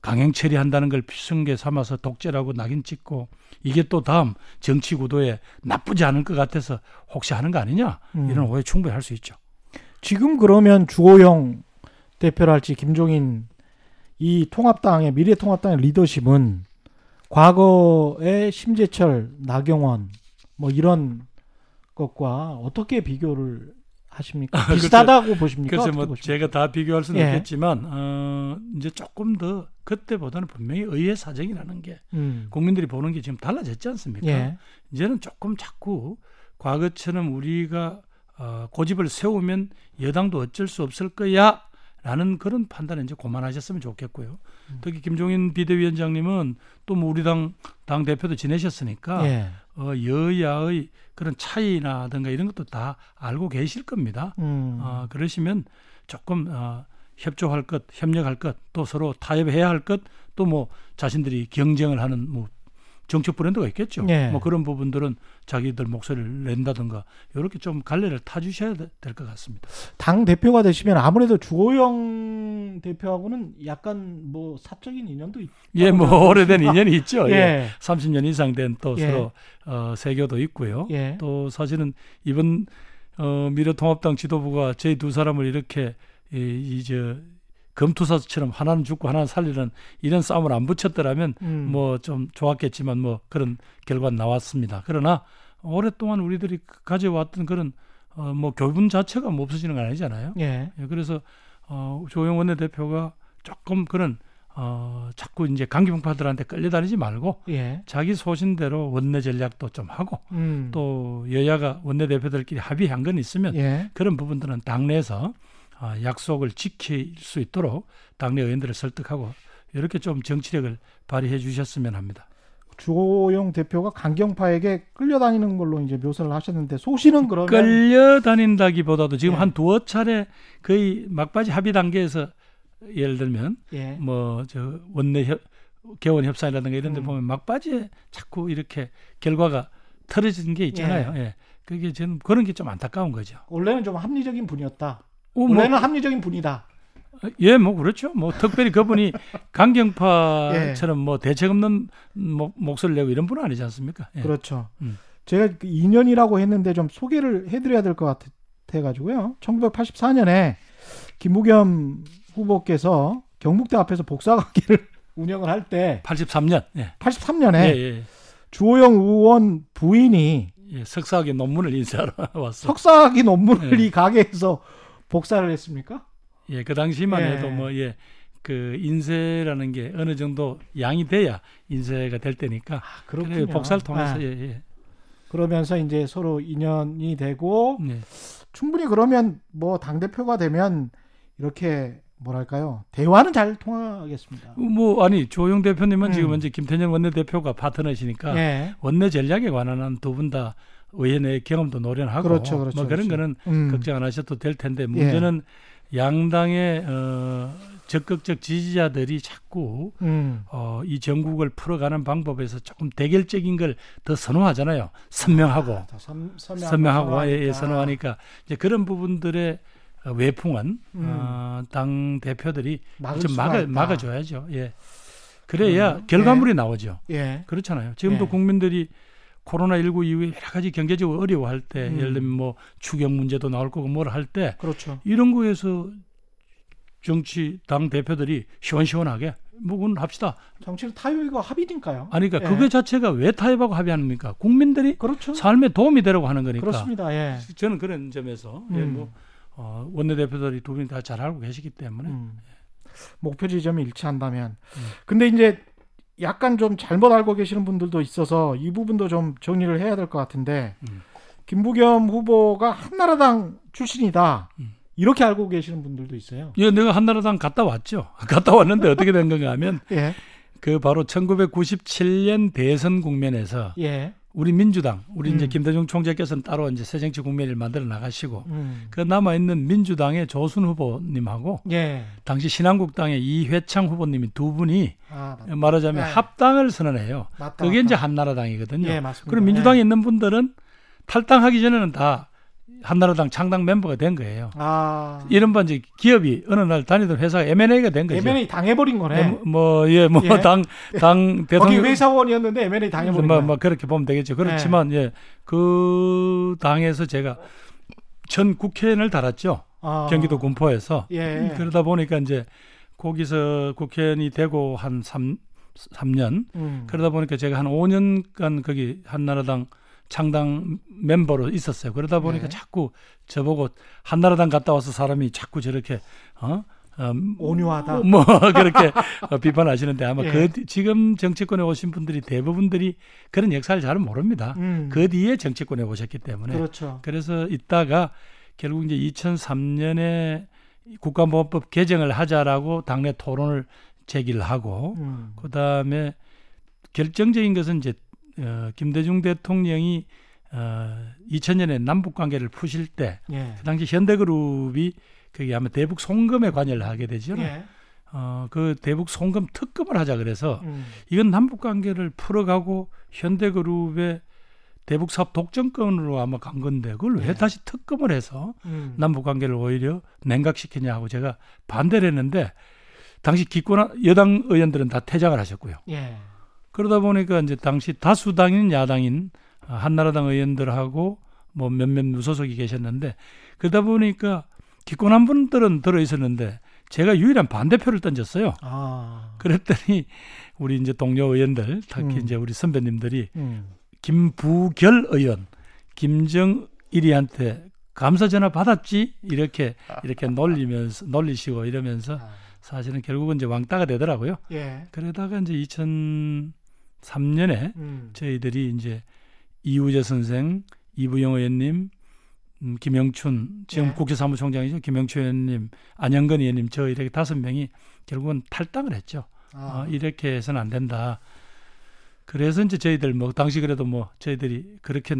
강행 처리한다는 걸 피승계 삼아서 독재라고 낙인 찍고 이게 또 다음 정치 구도에 나쁘지 않을 것 같아서 혹시 하는 거 아니냐? 음. 이런 오해 충분히 할 수 있죠. 지금 그러면 주호영 대표랄지 김종인 이 통합당의 미래통합당의 리더십은 과거의 심재철, 나경원 뭐 이런 것과 어떻게 비교를 하십니까? 아, 비슷하다고 보십니까? 글쎄 어떻게 뭐 보십니까? 제가 다 비교할 수는 예. 없겠지만 어 이제 조금 더 그때보다는 분명히 의회 사정이라는 게 음. 국민들이 보는 게 지금 달라졌지 않습니까? 예. 이제는 조금 자꾸 과거처럼 우리가 어, 고집을 세우면 여당도 어쩔 수 없을 거야. 라는 그런 판단을 이제 그만하셨으면 좋겠고요. 음. 특히 김종인 비대위원장님은 또 뭐 우리 당, 당 대표도 지내셨으니까 예. 어, 여야의 그런 차이나든가 이런 것도 다 알고 계실 겁니다. 음. 어, 그러시면 조금 어, 협조할 것, 협력할 것, 또 서로 타협해야 할 것, 또 뭐 자신들이 경쟁을 하는 뭐 정책 브랜드가 있겠죠. 예. 뭐 그런 부분들은 자기들 목소리를 낸다든가 이렇게 좀 갈래를 타주셔야 될 것 같습니다. 당 대표가 되시면 아무래도 주호영 대표하고는 약간 뭐 사적인 인연도 있. 예, 뭐 오래된 인연이 있죠. 예. 예. 30년 이상 된또 예. 서로 어, 세교도 있고요. 예. 또 사실은 이번 어, 미래통합당 지도부가 저희 두 사람을 이렇게 이, 이저 검투사처럼 하나는 죽고 하나는 살리는 이런 싸움을 안 붙였더라면 음. 뭐좀 좋았겠지만 뭐 그런 결과 나왔습니다. 그러나 오랫동안 우리들이 가져왔던 그런 어, 뭐 교분 자체가 뭐 없어지는 건 아니잖아요. 예. 예, 그래서 어, 조영 원내대표가 조금 그런 어, 자꾸 이제 강경파들한테 끌려다니지 말고 예. 자기 소신대로 원내 전략도 좀 하고 음. 또 여야가 원내 대표들끼리 합의한 건 있으면 예. 그런 부분들은 당내에서 아, 약속을 지킬 수 있도록 당내 의원들을 설득하고 이렇게 좀 정치력을 발휘해 주셨으면 합니다. 주호영 대표가 강경파에게 끌려다니는 걸로 이제 묘사를 하셨는데 소신은 그러면 끌려다닌다기보다도 지금 예. 한 두어 차례 거의 막바지 합의 단계에서 예를 들면 예. 뭐저 원내 협, 개원 협상이라든가 이런 데 음. 보면 막바지에 자꾸 이렇게 결과가 틀어진 게 있잖아요. 예. 그게 저는 그런 게 좀 안타까운 거죠. 원래는 좀 합리적인 분이었다. 어, 뭐, 원래는 합리적인 분이다. 예, 뭐 그렇죠. 뭐 특별히 그분이 강경파처럼 예. 뭐 대책 없는 목, 목소리를 내고 이런 분은 아니지 않습니까? 예. 그렇죠. 음. 제가 그 2년이라고 했는데 좀 소개를 해드려야 될 것 같아가지고요. 1984년에 김부겸 후보께서 경북대 앞에서 복사학기를 운영을 할 때 83년. 예. 83년에 예, 예. 주호영 의원 부인이 예, 석사학위 논문을 인쇄하러 왔어. 석사학위 논문을 예. 이 가게에서 복사를 했습니까? 예, 그 당시만 예. 해도 뭐 예. 그 인쇄라는 게 어느 정도 양이 돼야 인쇄가 될 때니까 그렇군요. 그래 복사를 통해서 아, 예, 예. 그러면서 이제 서로 인연이 되고 네. 충분히 그러면 뭐 당 대표가 되면 이렇게 뭐랄까요 대화는 잘 통하겠습니다. 뭐 아니 조영 대표님은 음. 지금 이제 김태년 원내 대표가 파트너시니까 예. 원내 전략에 관한 한두분 다 의원의 경험도 노련하고 그렇죠, 그렇죠, 뭐 그런 그렇죠. 거는 음. 걱정 안 하셔도 될 텐데 문제는 양당의 어, 적극적 지지자들이 자꾸 음. 어, 이 전국을 풀어가는 방법에서 조금 대결적인 걸 더 선호하잖아요. 선명하고 더 선, 선명하고 선명하고 예, 예, 선호하니까. 이제 그런 부분들의 어, 외풍은 음. 어, 당 대표들이 좀 막아. 막아줘야죠. 예. 그래야 그러면, 결과물이 나오죠. 예. 그렇잖아요. 지금도 예. 국민들이 코로나 19 이후에 여러 가지 경제적으로 어려워할 때, 음. 예를 들면 뭐 추경 문제도 나올 거고 뭘 할 때 그렇죠. 이런 거에서 정치 당 대표들이 시원시원하게 뭐 그건 합시다. 정치는 타협이고 합의니까요. 아니 그러니까 예. 그거 자체가 왜 타협하고 합의합니까? 국민들이 그렇죠. 삶에 도움이 되라고 하는 거니까. 그렇습니다. 예. 저는 그런 점에서 예, 음. 뭐 어, 원내대표들이 두 분이 다 잘 알고 계시기 때문에 음. 목표 지점이 일치한다면. 음. 근데 이제 약간 좀 잘못 알고 계시는 분들도 있어서 이 부분도 좀 정리를 해야 될 것 같은데 음. 김부겸 후보가 한나라당 출신이다. 음. 이렇게 알고 계시는 분들도 있어요. 예, 내가 한나라당 갔다 왔죠. 갔다 왔는데 어떻게 된 건가 하면 예. 그 바로 1997년 대선 국면에서 예. 우리 민주당, 우리 이제 음. 김대중 총재께서는 따로 이제 새 정치 국면을 만들어 나가시고 음. 그 남아 있는 민주당의 조순 후보님하고 예. 당시 신한국당의 이회창 후보님이 두 분이 아, 맞, 말하자면 네. 합당을 선언해요. 맞다. 그게 이제 맞다. 한나라당이거든요. 예. 그럼 민주당에 예. 있는 분들은 탈당하기 전에는 다 한나라당 창당 멤버가 된 거예요. 아. 이른바 이제 기업이 어느 날 다니던 회사가 M&A가 된 거죠. M&A 당해버린 거네. 뭐, 예, 뭐, 예. 당, 당, 거기 대통령. 회사원이었는데 M&A 당해버린 뭐, 거야. 뭐, 그렇게 보면 되겠죠. 그렇지만, 예, 그 당에서 제가 전 국회의원을 달았죠. 아. 경기도 군포에서. 예. 그러다 보니까 이제 거기서 국회의원이 되고 한 3, 삼년 음. 그러다 보니까 제가 한 5년간 거기 한나라당 창당 멤버로 있었어요. 그러다 보니까 네. 자꾸 저보고 한나라당 갔다 와서 사람이 자꾸 저렇게 어? 어, 온유하다. 뭐 그렇게 어, 비판하시는데 아마 예. 그 뒤- 지금 정치권에 오신 분들이 대부분들이 그런 역사를 잘 모릅니다. 음. 그 뒤에 정치권에 오셨기 때문에 그렇죠. 그래서 있다가 결국 이제 2003년에 국가보안법 개정을 하자라고 당내 토론을 제기를 하고 음. 그다음에 결정적인 것은 이제 어, 김대중 대통령이 어, 2000년에 남북 관계를 푸실 때그 예. 당시 현대그룹이 그게 아마 대북 송금에 관여를 하게 되죠. 예. 어, 그 대북 송금 특검을 하자 그래서 음. 이건 남북 관계를 풀어가고 현대그룹의 대북 사업 독점권으로 아마 간 건데 그걸 왜 예. 다시 특검을 해서 음. 남북 관계를 오히려 냉각시키냐 하고 제가 반대를 했는데 당시 기권 여당 의원들은 다 퇴장을 하셨고요. 예. 그러다 보니까 이제 당시 다수당인 야당인 어, 한나라당 의원들하고 뭐 몇몇 무소속이 계셨는데 그러다 보니까 기권한 분들은 들어 있었는데 제가 유일한 반대표를 던졌어요. 아. 그랬더니 우리 이제 동료 의원들 특히 음. 이제 우리 선배님들이 음. 김부결 의원 김정일이한테 감사 전화 받았지 이렇게 이렇게 놀리면서 놀리시고 이러면서 아. 사실은 결국은 이제 왕따가 되더라고요. 예. 그러다가 이제 2003년에 음. 저희들이 이제 이우재 선생, 이부영 의원님, 음, 김영춘 지금 예. 국회 사무총장이죠. 김영춘 의원님, 안영근 의원님 저 이렇게 다섯 명이 결국은 탈당을 했죠. 아. 어, 이렇게 해서는 안 된다. 그래서 이제 저희들 뭐 당시 그래도 뭐 저희들이 그렇게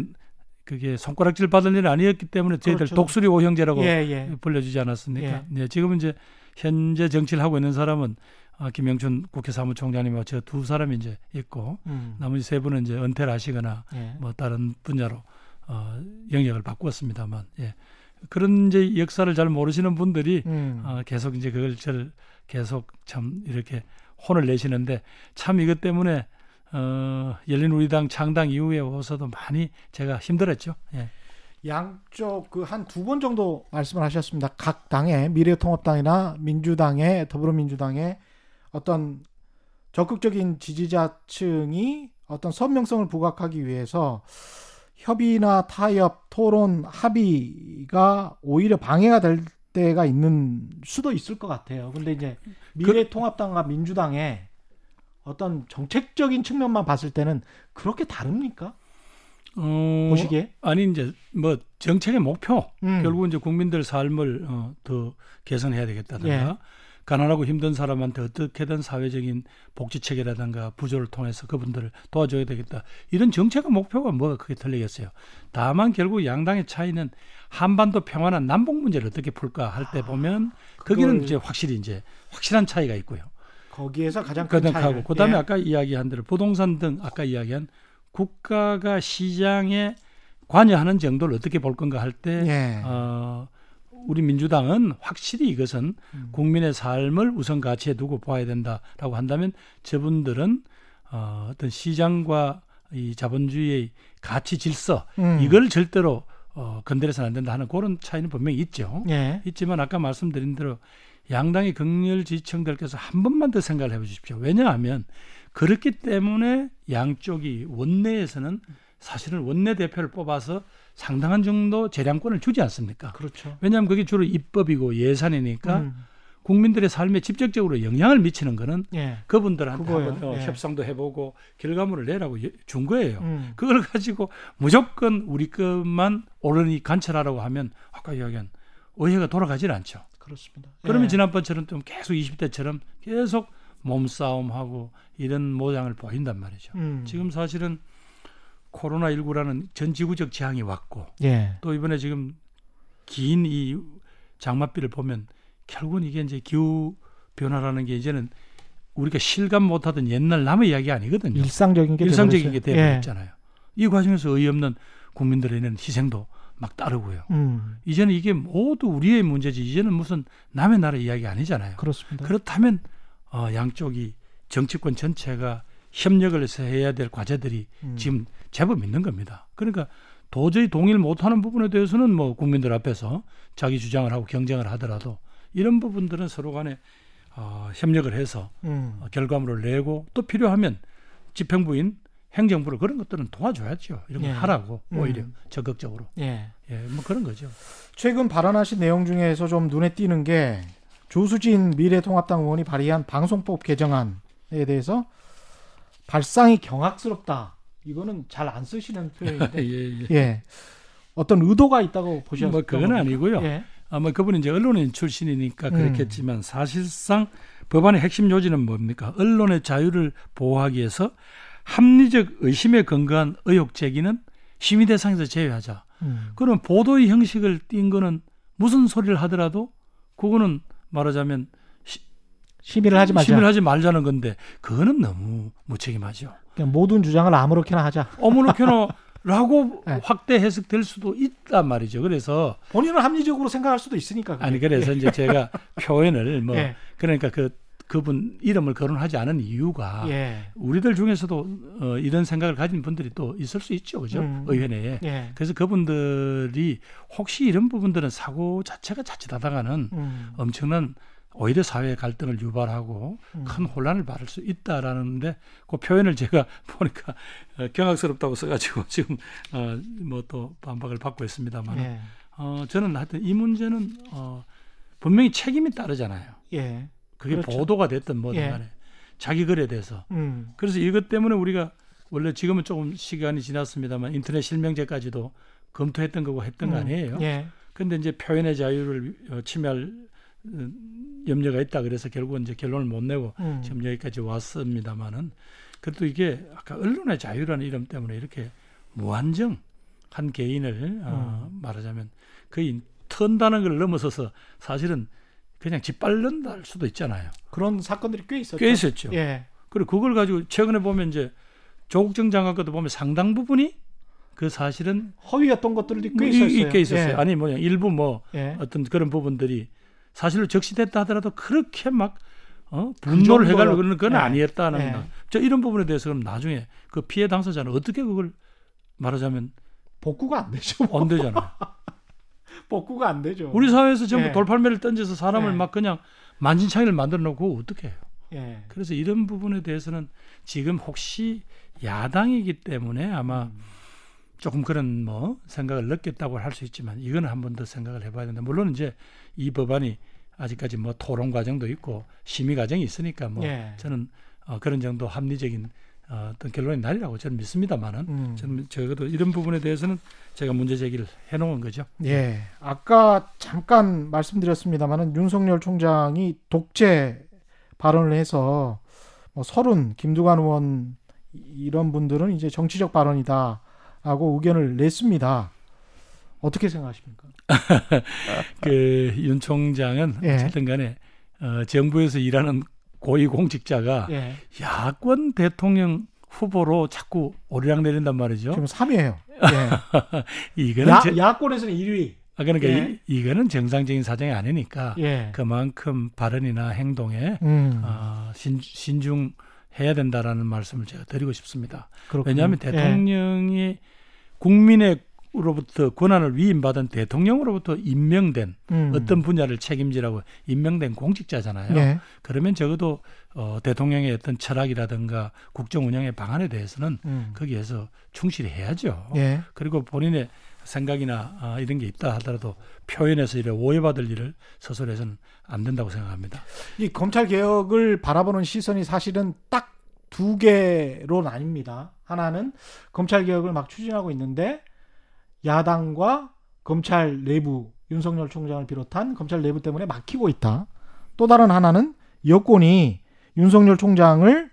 그게 손가락질 받을 일은 아니었기 때문에 저희들 그렇죠. 독수리 오형제라고 예, 예. 불려주지 않았습니까? 예. 네, 지금은 이제 현재 정치를 하고 있는 사람은 아, 김영춘 국회 사무총장님하고 저두 사람이 이제 있고 음. 나머지 세 분은 이제 은퇴를 하시거나 예. 뭐 다른 분야로 어, 영역을 바꾸었습니다만 예. 그런 이제 역사를 잘 모르시는 분들이 음. 어, 계속 이제 그걸 저를 계속 참 이렇게 혼을 내시는데 참 이것 때문에 어, 열린우리당 창당 이후에 오서도 많이 제가 힘들었죠. 예. 양쪽 그 한 두 번 정도 말씀을 하셨습니다. 각 당의 미래통합당이나 민주당의 더불어민주당의 어떤 적극적인 지지자층이 어떤 선명성을 부각하기 위해서 협의나 타협, 토론, 합의가 오히려 방해가 될 때가 있는 수도 있을 것 같아요. 근데 이제 미래통합당과 민주당의 어떤 정책적인 측면만 봤을 때는 그렇게 다릅니까? 어, 보시기에? 아니 이제 뭐 정책의 목표 음. 결국 이제 국민들 삶을 어, 더 개선해야 되겠다든가 예. 가난하고 힘든 사람한테 어떻게든 사회적인 복지 체계라든가 부조를 통해서 그분들을 도와줘야 되겠다 이런 정책의 목표가 뭐가 크게 틀리겠어요. 다만 결국 양당의 차이는 한반도 평화나 남북 문제를 어떻게 풀까 할 때 보면 거기는 그걸- 이제 확실히 이제 확실한 차이가 있고요. 거기에서 가장 큰 차이를. 그다음에 예. 아까 이야기한 대로 부동산 등 아까 이야기한 국가가 시장에 관여하는 정도를 어떻게 볼 건가 할때 예. 어, 우리 민주당은 확실히 이것은 음. 국민의 삶을 우선 가치에 두고 봐야 된다라고 한다면 저분들은 어, 어떤 시장과 이 자본주의의 가치 질서 음. 이걸 절대로 어, 건드려서는 안 된다 하는 그런 차이는 분명히 있죠. 예. 있지만 아까 말씀드린 대로 양당의 극렬 지지층들께서 한 번만 더 생각을 해보십시오. 왜냐하면 그렇기 때문에 양쪽이 원내에서는 사실은 원내 대표를 뽑아서 상당한 정도 재량권을 주지 않습니까? 그렇죠. 왜냐하면 그게 주로 입법이고 예산이니까 음. 국민들의 삶에 직접적으로 영향을 미치는 거는 예. 그분들한테. 한번 어, 예. 협상도 해보고 결과물을 내라고 예- 준 거예요. 음. 그걸 가지고 무조건 우리 것만 옳으니 관철하라고 하면 아까 이야기한 의회가 돌아가질 않죠. 그렇습니다. 그러면 예. 지난번처럼 좀 계속 20대처럼 계속 몸싸움하고 이런 모양을 보인단 말이죠. 음. 지금 사실은 코로나19라는 전 지구적 재앙이 왔고 예. 또 이번에 지금 긴 이 장맛비를 보면 결국은 이게 이제 기후 변화라는 게 이제는 우리가 실감 못하던 옛날 남의 이야기 아니거든요. 일상적인 게 일상적인 게. 되어버렸잖아요. 이 과정에서 어이없는 국민들의 있는 희생도 막 따르고요. 예. 음. 이제는 이게 모두 우리의 문제지 이제는 무슨 남의 나라 이야기 아니잖아요. 그렇습니다. 그렇다면 어, 양쪽이 정치권 전체가 협력을 해서 해야 될 과제들이 음. 지금 제법 있는 겁니다. 그러니까 도저히 동의를 못하는 부분에 대해서는 뭐 국민들 앞에서 자기 주장을 하고 경쟁을 하더라도 이런 부분들은 서로 간에 어, 협력을 해서 음. 어, 결과물을 내고 또 필요하면 집행부인 행정부를 그런 것들은 도와줘야죠. 이런 거 예. 하라고 오히려 음. 적극적으로. 예. 예, 뭐 그런 거죠. 최근 발언하신 내용 중에서 좀 눈에 띄는 게 조수진 미래통합당 의원이 발의한 방송법 개정안에 대해서 발상이 경악스럽다. 이거는 잘 안 쓰시는 예, 표현인데, 예. 예, 어떤 의도가 있다고 보셨어요? 뭐 그건 아니고요. 예. 아마 그분이 이제 언론인 출신이니까 음. 그렇겠지만 사실상 법안의 핵심 요지는 뭡니까? 언론의 자유를 보호하기 위해서 합리적 의심에 근거한 의혹 제기는 심의 대상에서 제외하자. 음. 그러면 보도의 형식을 띈 거는 무슨 소리를 하더라도 그거는 말하자면 심의를 하지 말자. 심의를 하지 말자는 건데 그거는 너무 무책임하죠. 모든 주장을 아무렇게나 하자. 어머니켜노라고 네. 확대 해석될 수도 있단 말이죠. 그래서 본인은 합리적으로 생각할 수도 있으니까. 그게. 아니 그래서 이제 제가 표현을 뭐 예. 그러니까 그 그분 이름을 거론하지 않은 이유가 예. 우리들 중에서도 어, 이런 생각을 가진 분들이 또 있을 수 있죠, 그죠? 음. 의회 내에. 예. 그래서 그분들이 혹시 이런 부분들은 사고 자체가 자칫하다가는 음. 엄청난 오히려 사회 갈등을 유발하고 음. 큰 혼란을 받을 수 있다라는데 그 표현을 제가 보니까 어, 경악스럽다고 써가지고 지금 어, 뭐또 반박을 받고 있습니다만 예. 어, 저는 하여튼 이 문제는 어, 분명히 책임이 따르잖아요. 예. 그게 그렇죠. 보도가 됐든 뭐든 예. 간에 자기 글에 대해서 음. 그래서 이것 때문에 우리가 원래 지금은 조금 시간이 지났습니다만 인터넷 실명제까지도 검토했던 거고 했던 거 음. 아니에요. 예. 근데 이제 표현의 자유를 어, 침해할 어, 염려가 있다 그래서 결국은 이제 결론을 못 내고 음. 지금 여기까지 왔습니다만은 그래도 이게 아까 언론의 자유라는 이름 때문에 이렇게 무한정 한 개인을 어, 음. 말하자면 거의 턴다는 걸 넘어서서 사실은 그냥 짓밟는다 할 수도 있잖아요. 그런 사건들이 꽤 있었죠. 꽤 있었죠. 예. 그리고 그걸 가지고 최근에 보면 이제 조국 정 장관 것도 보면 상당 부분이 그 사실은 허위였던 것들도 뭐꽤 이- 있었어요. 꽤 있었어요. 예. 아니 뭐냐 일부 뭐 예. 어떤 그런 부분들이 사실로 적시됐다 하더라도 그렇게 막 어? 그 분노를 해가지고 그런 건 네. 아니었다는 네. 거. 저 이런 부분에 대해서 그럼 나중에 그 피해 당사자는 어떻게 그걸 말하자면 복구가 안 되죠. 뭐. 안 되잖아요. 복구가 안 되죠. 우리 사회에서 전부 예. 돌팔매를 던져서 사람을 네. 막 그냥 만신창이를 만들어 놓고 어떻게 해요? 예. 그래서 이런 부분에 대해서는 지금 혹시 야당이기 때문에 아마 음. 조금 그런 뭐 생각을 넣겠다고 할 수 있지만 이거는 한 번 더 생각을 해봐야 된다. 물론 이제 이 법안이 아직까지 뭐 토론 과정도 있고 심의 과정이 있으니까 뭐 예. 저는 어, 그런 정도 합리적인 어, 어떤 결론이 나리라고 저는 믿습니다만은 음. 저는 적어도 이런 부분에 대해서는 제가 문제 제기를 해놓은 거죠. 예. 아까 잠깐 말씀드렸습니다만은 윤석열 총장이 독재 발언을 해서 뭐 서른, 김두관 의원 이런 분들은 이제 정치적 발언이다라고 의견을 냈습니다. 어떻게 생각하십니까? 그윤 총장은 예. 어쨌든 간에 어, 정부에서 일하는 고위 공직자가 예. 야권 대통령 후보로 자꾸 오르락 내린단 말이죠. 지금 3위예요. 예. 이거는 야, 제- 야권에서는 1위. 아, 그러니까 예. 이, 이거는 정상적인 사정이 아니니까 예. 그만큼 발언이나 행동에 음. 어, 신, 신중해야 된다라는 말씀을 제가 드리고 싶습니다. 그렇군요. 왜냐하면 예. 대통령이 국민의 로부터 권한을 위임받은 대통령으로부터 임명된 음. 어떤 분야를 책임지라고 임명된 공직자잖아요. 예. 그러면 적어도 어, 대통령의 어떤 철학이라든가 국정 운영의 방안에 대해서는 음. 거기에서 충실히 해야죠. 예. 그리고 본인의 생각이나 아, 이런 게 있다 하더라도 표현해서 이래 오해받을 일을 스스로 해서는 안 된다고 생각합니다. 이 검찰 개혁을 바라보는 시선이 사실은 딱 두 개로 나뉩니다. 하나는 검찰 개혁을 막 추진하고 있는데 야당과 검찰 내부 윤석열 총장을 비롯한 검찰 내부 때문에 막히고 있다. 또 다른 하나는 여권이 윤석열 총장을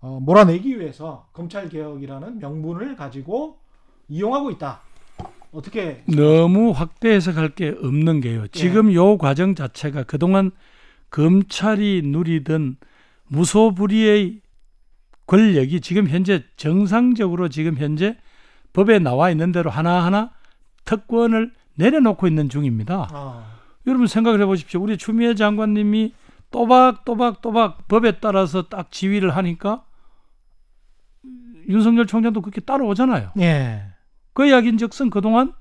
어, 몰아내기 위해서 검찰 개혁이라는 명분을 가지고 이용하고 있다. 어떻게 너무 확대 해석할 게 없는 게요. 지금 요 과정 자체가 그동안 검찰이 누리던 무소불위의 권력이 지금 현재 정상적으로 지금 현재 법에 나와 있는 대로 하나하나 특권을 내려놓고 있는 중입니다. 어, 여러분 생각을 해보십시오. 우리 추미애 장관님이 또박또박또박 법에 따라서 딱 지휘를 하니까 윤석열 총장도 그렇게 따라오잖아요. 예. 그 이야기인즉슨 그동안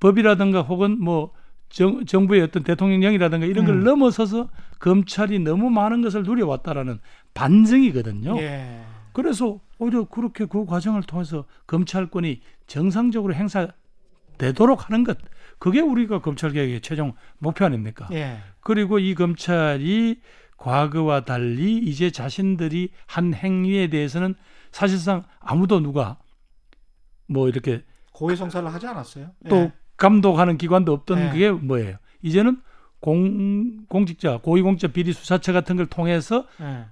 법이라든가 혹은 뭐 정, 정부의 어떤 대통령령이라든가 이런 걸 음. 넘어서서 검찰이 너무 많은 것을 누려왔다라는 반증이거든요. 예. 그래서 오히려 그렇게 그 과정을 통해서 검찰권이 정상적으로 행사되도록 하는 것 그게 우리가 검찰 개혁의 최종 목표 아닙니까? 예. 그리고 이 검찰이 과거와 달리 이제 자신들이 한 행위에 대해서는 사실상 아무도 누가 뭐 이렇게 고해성사를 하지 않았어요. 또 예. 감독하는 기관도 없던 네. 그게 뭐예요? 이제는 공, 공직자, 고위공직자 비리 수사처 같은 걸 통해서 예.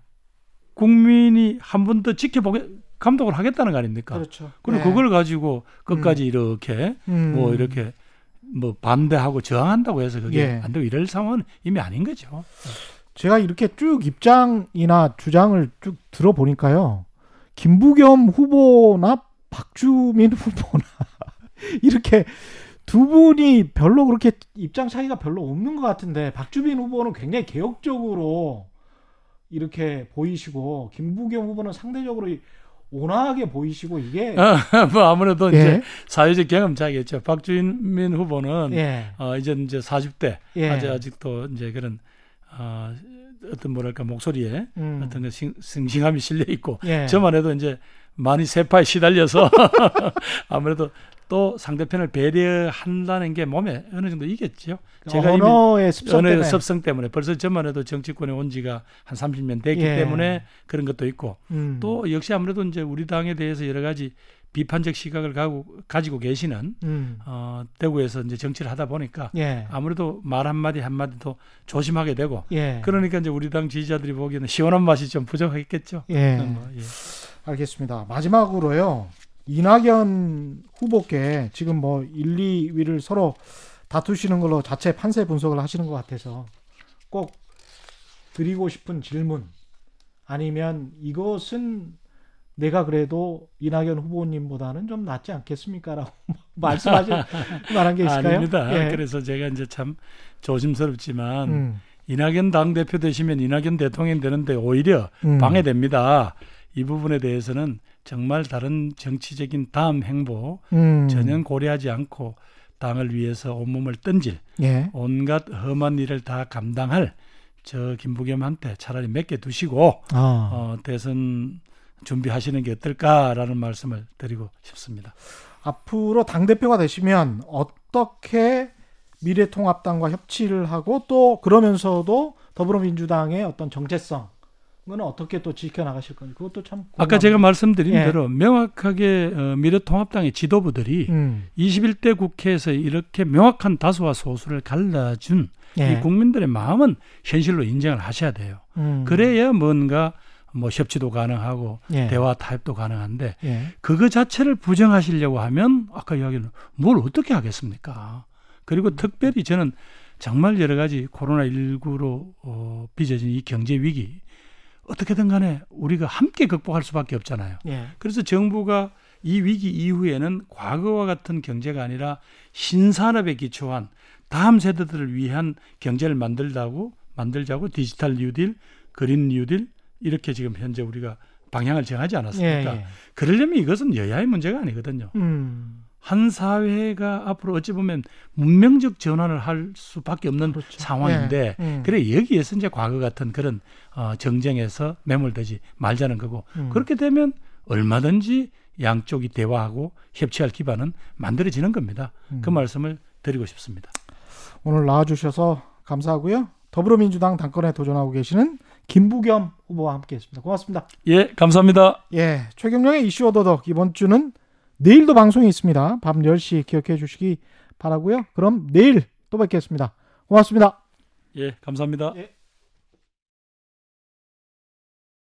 국민이 한 번 더 지켜보게 감독을 하겠다는 거 아닙니까? 그렇죠. 그리고 예. 그걸 가지고 끝까지 이렇게 음. 뭐 이렇게 뭐 반대하고 저항한다고 해서 그게 예. 안 되고 이럴 상황은 이미 아닌 거죠. 제가 이렇게 쭉 입장이나 주장을 쭉 들어보니까요. 김부겸 후보나 박주민 후보나 이렇게 두 분이 별로 그렇게 입장 차이가 별로 없는 것 같은데 박주민 후보는 굉장히 개혁적으로 이렇게 보이시고 김부겸 후보는 상대적으로 온화하게 보이시고 이게 뭐 아무래도 예. 이제 사회적 경험자겠죠. 박주민 후보는 예. 어, 이제 이제 40대 예. 아직 아직도 이제 그런 어, 어떤 뭐랄까 목소리에 음. 어떤 그 싱- 싱싱함이 실려 있고 예. 저만 해도 이제 많이 세파에 시달려서 아무래도 또 상대편을 배려한다는 게 몸에 어느 정도 있겠죠. 제가 언어의 습성 언어의 때문에 습성 때문에 벌써 저만 해도 정치권에 온 지가 한 30년 됐기 예. 때문에 그런 것도 있고 음. 또 역시 아무래도 이제 우리 당에 대해서 여러 가지 비판적 시각을 가고, 가지고 계시는 음. 어, 대구에서 이제 정치를 하다 보니까 예. 아무래도 말 한마디 한마디도 조심하게 되고 예. 그러니까 이제 우리 당 지지자들이 보기에는 시원한 맛이 좀 부족했겠죠. 예. 뭐, 예. 알겠습니다. 마지막으로요. 이낙연 후보께 지금 뭐 1, 2위를 서로 다투시는 걸로 자체 판세 분석을 하시는 것 같아서 꼭 드리고 싶은 질문 아니면 이것은 내가 그래도 이낙연 후보님보다는 좀 낫지 않겠습니까라고 말씀하실 만한 게 있을까요? 아닙니다. 예. 그래서 제가 이제 참 조심스럽지만 음, 이낙연 당 대표 되시면 이낙연 대통령 되는데 오히려 음. 방해됩니다. 이 부분에 대해서는 정말 다른 정치적인 다음 행보 음, 전혀 고려하지 않고 당을 위해서 온몸을 던질 예. 온갖 험한 일을 다 감당할 저 김부겸한테 차라리 맡겨 두시고 아. 어, 대선 준비하시는 게 어떨까라는 말씀을 드리고 싶습니다. 앞으로 당 대표가 되시면 어떻게 미래통합당과 협치를 하고 또 그러면서도 더불어민주당의 어떤 정체성 거는 어떻게 또 지켜나가실 건지 그것도 참 아까 제가 말씀드린 예. 대로 명확하게 어, 미래통합당의 지도부들이 음. 21대 국회에서 이렇게 명확한 다수와 소수를 갈라준 예. 이 국민들의 마음은 현실로 인정을 하셔야 돼요. 음. 그래야 뭔가 뭐 협치도 가능하고 예. 대화 타협도 가능한데 예. 그거 자체를 부정하시려고 하면 아까 이야기는 뭘 어떻게 하겠습니까? 그리고 특별히 저는 정말 여러 가지 코로나 19로 어, 빚어진 이 경제 위기 어떻게든 간에 우리가 함께 극복할 수밖에 없잖아요. 예. 그래서 정부가 이 위기 이후에는 과거와 같은 경제가 아니라 신산업에 기초한 다음 세대들을 위한 경제를 만들자고 만들자고 디지털 뉴딜, 그린 뉴딜 이렇게 지금 현재 우리가 방향을 정하지 않았습니까? 예, 예. 그러려면 이것은 여야의 문제가 아니거든요. 음. 한 사회가 앞으로 어찌 보면 문명적 전환을 할 수밖에 없는 그렇죠. 상황인데 예. 음. 그래 여기에서 이제 과거 같은 그런 어, 정쟁에서 매몰되지 말자는 거고 음. 그렇게 되면 얼마든지 양쪽이 대화하고 협치할 기반은 만들어지는 겁니다. 그 음. 말씀을 드리고 싶습니다. 오늘 나와주셔서 감사하고요. 더불어민주당 당권에 도전하고 계시는 김부겸 후보와 함께했습니다. 고맙습니다. 예, 감사합니다. 예, 최경영의 이슈 오도독 이번 주는 내일도 방송이 있습니다. 밤 10시 기억해 주시기 바라고요. 그럼 내일 또 뵙겠습니다. 고맙습니다. 예, 감사합니다. 예.